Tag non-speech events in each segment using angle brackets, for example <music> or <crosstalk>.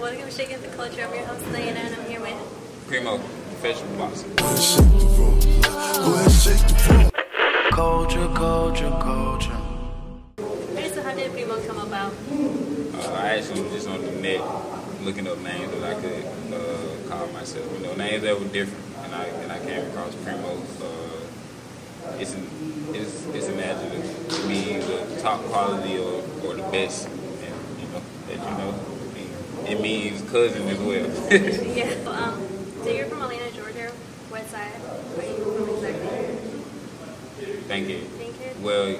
Welcome to Shaking the Culture. I'm your host, Diana, and I'm here with Primo, professional boxer. Culture, culture, culture. Okay, so how did Primo come about? Uh, I actually was just on the net looking up names that I could uh, call myself. You know, names that were different, and I and I came across Primo. Uh, it's an it's it's an adjective to me, the top quality or, or the best, and you know that you know. It means cousin as well. <laughs> yeah. So, um, so you're from Atlanta, Georgia. What side are you from exactly? Thank you. Bankhead? Well,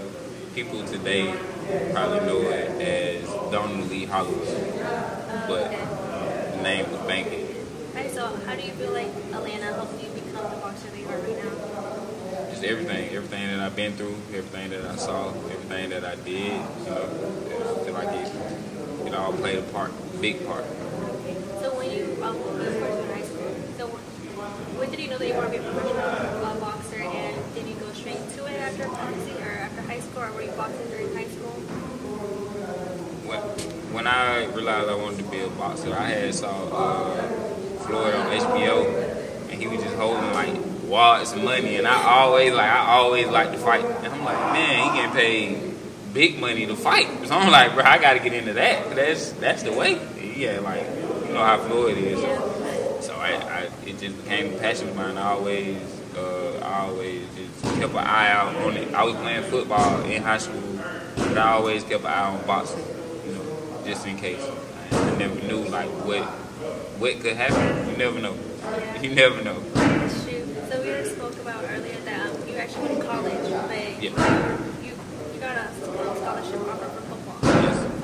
people today probably know it as Donald Lee Hollowell, Uh, but okay. the name was Bankhead. Alright, so how do you feel like Atlanta helped you become the boxer that you are right now? just everything, everything that I've been through, everything that I saw, everything that I did, you know, until I like it, all played a part, big part. So when you, um, you were in high school, so when did you know that you wanted to be a professional uh, boxer, and did you go straight to it after boxing, or after high school, or were you boxing during high school? When, when I realized I wanted to be a boxer, I had saw uh, Floyd on HBO, and he was just holding like wads of money, and I always like, I always like to fight, and I'm like, man, he getting paid big money to fight. So I'm like, bro, I got to get into that. That's that's the way. Yeah, like you know how Floyd is. Yeah. So I, I it just became a passion of mine. I always, uh, I always just kept an eye out on it. I was playing football in high school, but I always kept an eye on boxing, you know, just in case. I never knew like what what could happen. You never know. You never know. So we just spoke about earlier that um, you actually went to college, but Yeah. So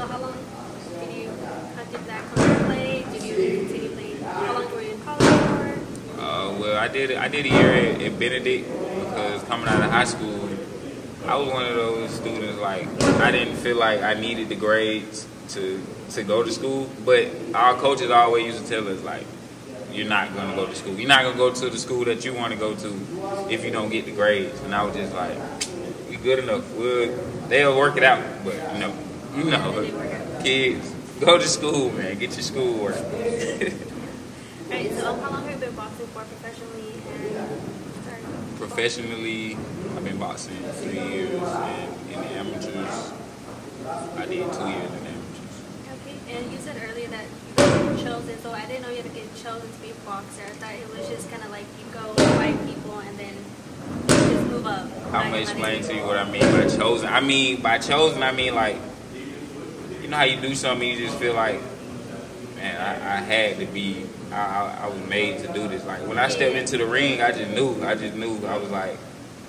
how long did you, did that? Did you continue? How long were you in college well, I did I did a year at, at Benedict because coming out of high school, I was one of those students like I didn't feel like I needed the grades to to go to school, but our coaches always used to tell us like you're not gonna go to school. You're not gonna go to the school that you want to go to if you don't get the grades. And I was just like, we good enough. We'll, they'll work it out, but you know, you know, kids go to school, man. Get your schoolwork. <laughs> Alright, so how long have you been boxing for professionally and Professionally, I've been boxing three years, and in the amateurs, I did two years in the amateurs. Okay, and you said earlier that you were chosen, so I didn't know you had to get chosen to be a boxer. I thought it was just kind of like you go fight people and then just move up. I'm gonna explain to you what I mean by chosen. I mean by chosen, I mean like, you know how you do something, you just feel like, man, I, I had to be. I, I, I was made to do this. Like when I stepped into the ring, I just knew. I just knew. I was like,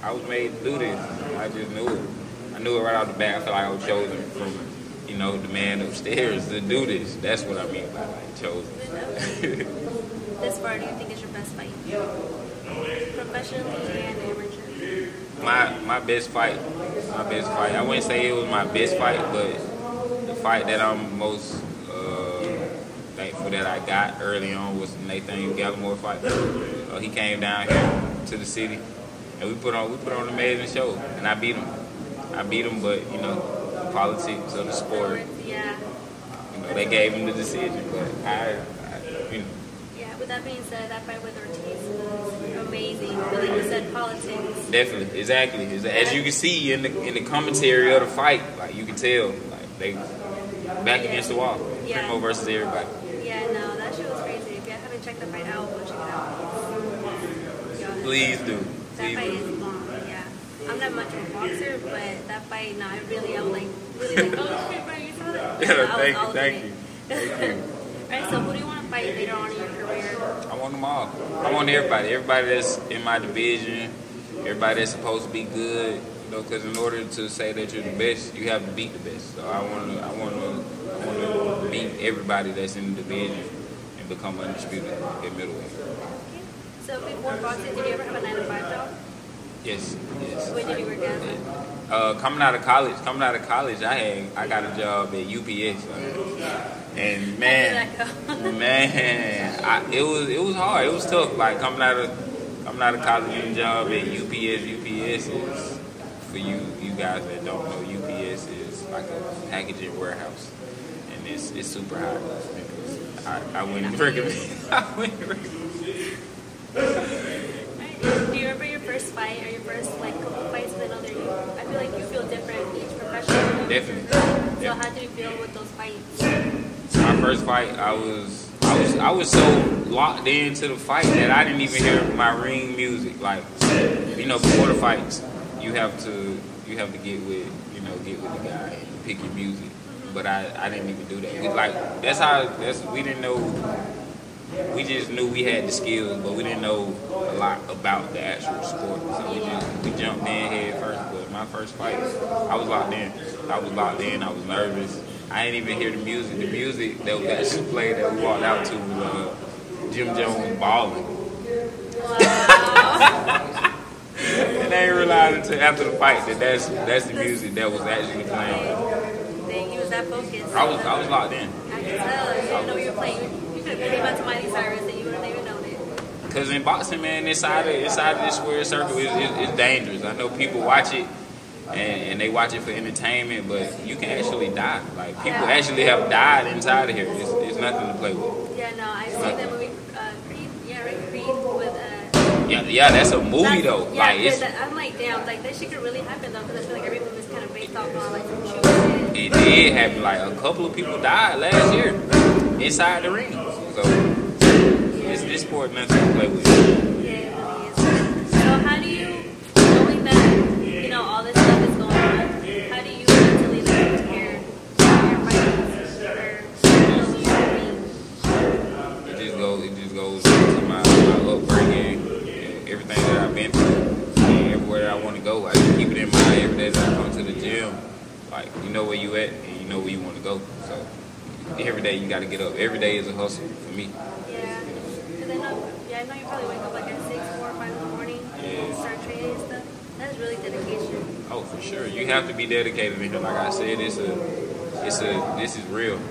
I was made to do this. I just knew it. I knew it right off the bat. I felt like I was chosen from, you know, the man upstairs to do this. That's what I mean by like chosen. <laughs> This far, do you think is your best fight? Professionally and amateur. My my best fight, my best fight. I wouldn't say it was my best fight, but the fight that I'm most uh, thankful that I got early on was the Nathan Gallimore fight. Uh, he came down here to the city, and we put on we put on an amazing show, and I beat him. I beat him, but you know, the politics of the sport, Yeah. you know, they gave him the decision. But I, I you know. Yeah, with that being said, that fight with Ortiz amazing. But you said, politics. Definitely, exactly. As- you can see in the in the commentary of the fight, like you can tell, like they back against the wall. Yeah. Primo versus everybody. Yeah, no, that shit was crazy. If you haven't checked the fight out, go check it out. Please do. That Please fight do. is long, yeah. I'm not much of a boxer, but that fight, no, I really, I was like, really like, oh shit, bro, you saw that? <laughs> Yeah, I was thank you, all thank you. <laughs> Alright, so who do you fight later on in your career? I want them all. I want everybody. Everybody that's in my division. Everybody that's supposed to be good. You know, because in order to say that you're the best, you have to beat the best. So I want to, I want to, I want to beat everybody that's in the division and become undisputed at middleweight. Okay. So before boxing, did you ever have a 9 to 5 job? Yes, yes. Where did you work at? Uh, coming out of college, coming out of college, I had I got a job at UPS, like, and man, How did that go? <laughs> man, I, it was it was hard. It was tough. Like coming out of coming out of college, getting a job at UPS. UPS is for you you guys that don't know. UPS is like a packaging warehouse, and it's it's super hot. I, I wouldn't recommend. <laughs> I wouldn't recommend. Do you remember your first fight or your first like couple fights with another you? I feel like you feel professional. Definitely. So Yeah. how did you feel with those fights? My first fight, I was, I was, I was so locked into the fight that I didn't even hear my ring music. Like, you know, before the fights, you have to, you have to get with, you know, get with the guy and pick your music. Mm-hmm. But I, I didn't even do that. It's like that's how that's we didn't know. We just knew we had the skills, but we didn't know a lot about the actual sport. So we just we jumped in head first. My first fight, I was locked in. I was locked in. I was nervous. I didn't even hear the music. The music that was actually played that we walked out to was uh, Jim Jones balling. <laughs> and I didn't realize until after the fight that that's that's the music that was actually playing. You was that focused. I was I was locked in. I can tell. You didn't know you were playing. You could have came out to Miley Cyrus and you wouldn't even known it. Cause in boxing, man, inside of inside of this square circle is dangerous. I know people watch it and, and they watch it for entertainment, but you can actually die. Like people actually have died inside of here. It's, it's nothing to play with. Yeah, no, I seen that movie, uh, Creed. Yeah, right, Creed with. Uh, Yeah, yeah, that's a movie That's- though. Yeah, like it's that, I'm like, damn, like that shit could really happen though, because I feel like every movie is kind of based off on like some true it did happen. Like a couple of people died last year inside the ring. So it's this sport nothing to play with. Yeah, it really is. So how do you, knowing that you know all this stuff is going on, how do you mentally like prepare for your fights or you know, your ring? It just goes. It just goes to my, my upbringing, and everything that I've been through, and everywhere I want to go. I just keep it in mind every day that I come to the gym. Like you know where you at, and you know where you want to go. So every day you got to get up. Every day is a hustle for me. Yeah, because I know, yeah, I know you probably wake up like at six, four, five in the morning, and start training and stuff. That's really dedication. Oh, for sure. You have to be dedicated because. Like I said, it's a, it's a, this is real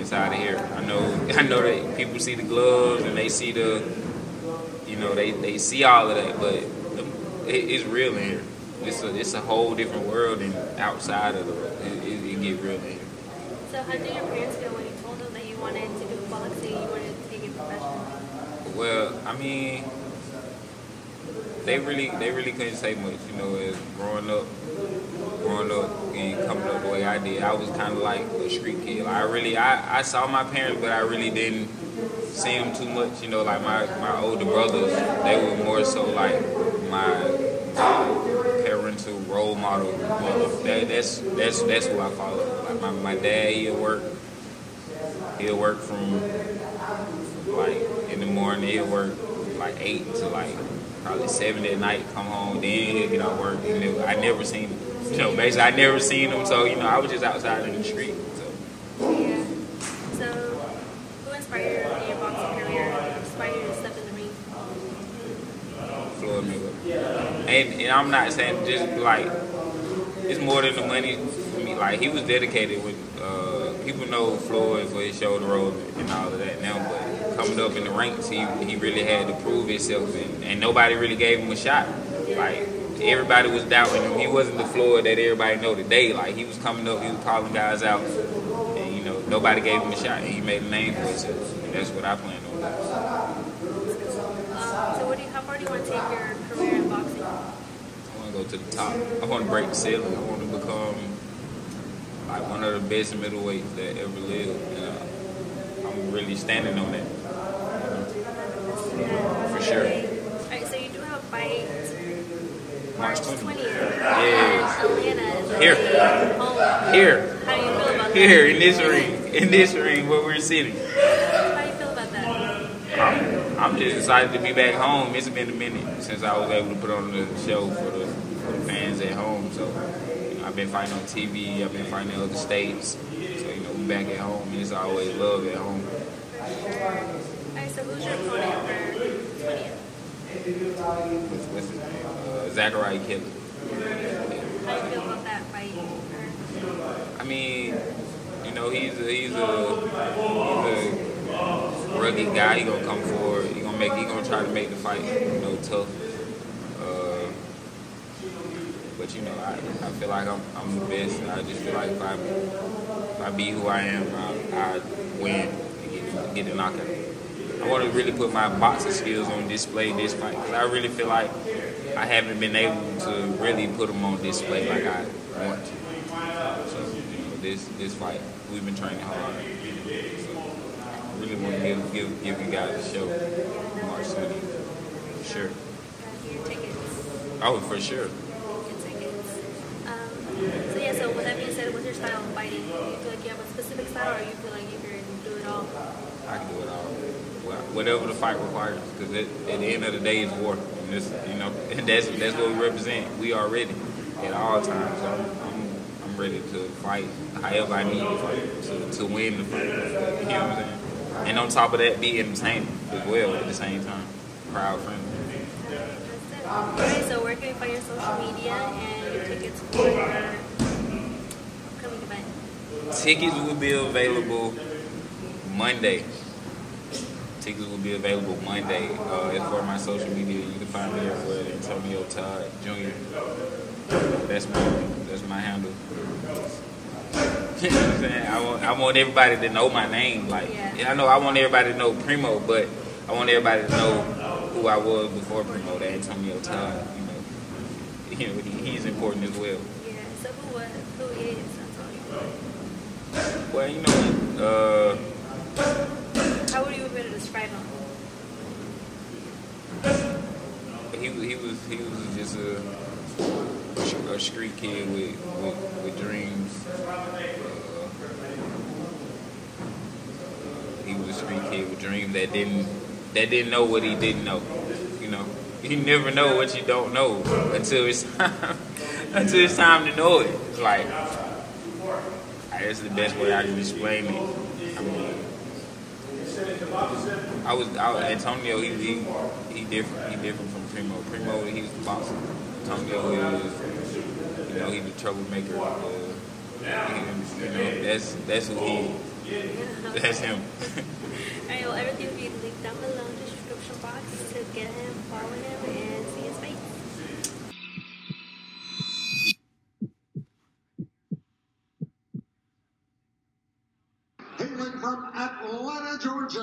inside of here. I know, <laughs> I know that people see the gloves and they see the, you know, they, they see all of that, but the, it, it's real in here. It's a, it's a whole different world and outside of the, it, it, it get real in here. So how did your parents feel when you told them that you wanted to do boxing, you wanted to take it professional? Well, I mean, they really they really couldn't say much, you know, as growing up, growing up and coming up the way I did. I was kind of like a street kid. I really I, I saw my parents, but I really didn't see them too much. You know, like my my older brothers, they were more so like my uh, parental role model. That, that's that's that's who I follow. Like my, my dad, he'll work. He'll work from like in the morning he'll work like eight to like probably seven at night come home then he'll get out work and I never seen him you know basically I never seen him so you know I was just outside in the street so Yeah. So who inspired you in your boxing career? Inspired you to step in the ring? Floyd Mayweather and, and I'm not saying just like it's more than the money for me like he was dedicated with uh, people know Floyd for his shoulder roll and all of that now but coming up in the ranks he, he really had to prove himself and, and nobody really gave him a shot like everybody was doubting him he wasn't the Floyd that everybody know today like he was coming up he was calling guys out and you know nobody gave him a shot and he made a name for himself and that's what I plan on. Um, so what do you, how far do you want to take your career in boxing? I want to go to the top. I want to break the ceiling. I want to become like one of the best middleweights that ever lived. And, uh, I'm really standing on that. For sure. Alright, so you do have a fight March March 20th. 20th. Yes. Atlanta. Here. Home. Here, How do you feel about here that? in this ring, in this ring where we're sitting. How do you feel about that? I'm, just excited to be back home. It's been a minute since I was able to put on the show for the, for the fans at home. So you know, I've been fighting on TV. I've been fighting in other states. So you know, we back at home. And it's always love at home. Sure. So who's your opponent for 20th? What's, what's his name? Uh, Zachary Kelly. How do you feel about that fight? I mean, you know, he's a, he's a, he's a rugged guy. He gonna come forward. Make. He gonna try to make the fight, you know, tough. Uh, but you know, I, I feel like I'm, I'm the best. I just feel like if I, if I be who I am, I, I win and get get the knockout. I want to really put my boxing skills on display this fight because I really feel like I haven't been able to really put them on display like I want to. So, you know, this this fight, we've been training hard. So, really want to give, give, give you guys a show March 20th. For sure. Got your tickets. Oh, for sure. Um, so yeah, so with that being said, what's your style of fighting? Do you feel like you have a specific style, or you feel like you can do it all? I can do it all. Wha- Whatever the fight requires, because at, at the end of the day, it's war. And this, you know, <laughs> that's that's what we represent. We are ready at all times. So I'm, I'm, I'm ready to fight however I need to fight to, to win the fight. You know what I'm saying? And on top of that, be entertaining as well at the same time. Crowd friendly. That's. Alright, so where can we find your social media and your tickets for your upcoming event? Tickets will be available Monday. Tickets will be available Monday. Uh, as for my social media, you can find me everywhere. Antonio Todd Jr. That's my that's my handle. <laughs> you know what I'm saying? I want I want everybody to know my name. Like Yeah. I know I want everybody to know Primo, but I want everybody to know who I was before Primo. That Antonio Todd. You know, <laughs> you know he, he's important as well. Yeah, so who was, who is Antonio? Well, you know, uh, How would you even describe him? he was he was he was just a a street kid with with, with dreams. Uh, he was a street kid with dreams that didn't that didn't know what he didn't know. You know, you never know what you don't know until it's <laughs> until it's time to know it. It's like that's the best way I can explain it. I mean. I was, I was Antonio. He, he he different. He different from Primo. Primo, he's the boxer. Antonio he was, you know, he the troublemaker. Uh, he, you know, that's that's who he. <laughs> That's him. <laughs> Alright, well, everything will be linked down below in the description box to get him, follow him, and see his face. hailing from Atlanta, Georgia.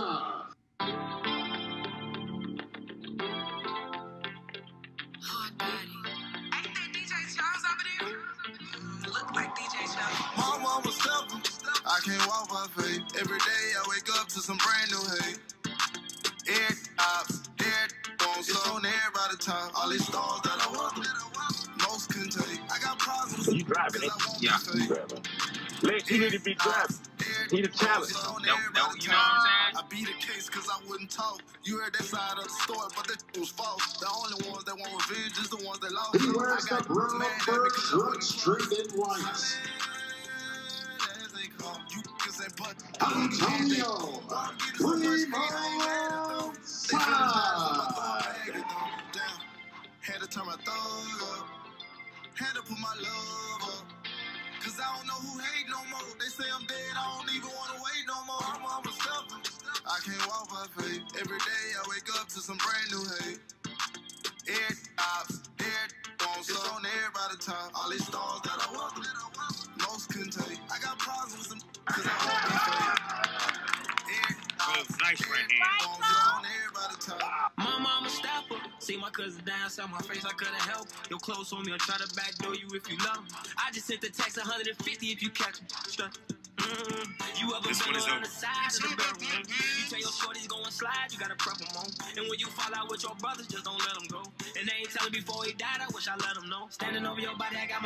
Hard body. Ain't that DJ Charles over there? Look like DJ Charles. My mama steppin'. I can't walk my faith. Every day I wake up to some brand new hate. It ops, bones. It's on everybody time. All these stars that I walk most couldn't take. I got problems. So you driving it? Yeah. You driving. Lex, you need to be driving. He the challenge. You know what I'm saying? I beat a case cause I wouldn't talk. You heard that side of the story, but that was false. The only ones that want revenge is the ones that lost. He wears the got brown mad at me fur 'cause I shirt wouldn't streaked trust. in white. Antonio Primo Had to turn my up. Had to put my love up. Cause I don't know who hate no more. They say I'm dead, I don't even wanna wait no more. I'm, I'm. I can't walk by faith. Every day I wake up to some brand new hate. It ops, bones. It's on time. All these stars that I walk ops, nice it right there. bones. It's on everybody time. My mama stepper. See my cousin down, saw my face, I couldn't help. Your clothes on me, I'll try to backdoor you if you love 'em. I just sent the text 150 if you catch 'em. Strut. Mm, you ever This been one is on over. the side of the barrel? You tell your shorties going slide, you gotta prep 'em on. And when you fall out with your brothers, just don't let 'em go. And they ain't telling before he died, I wish I let 'em know. Standing over your body, I got my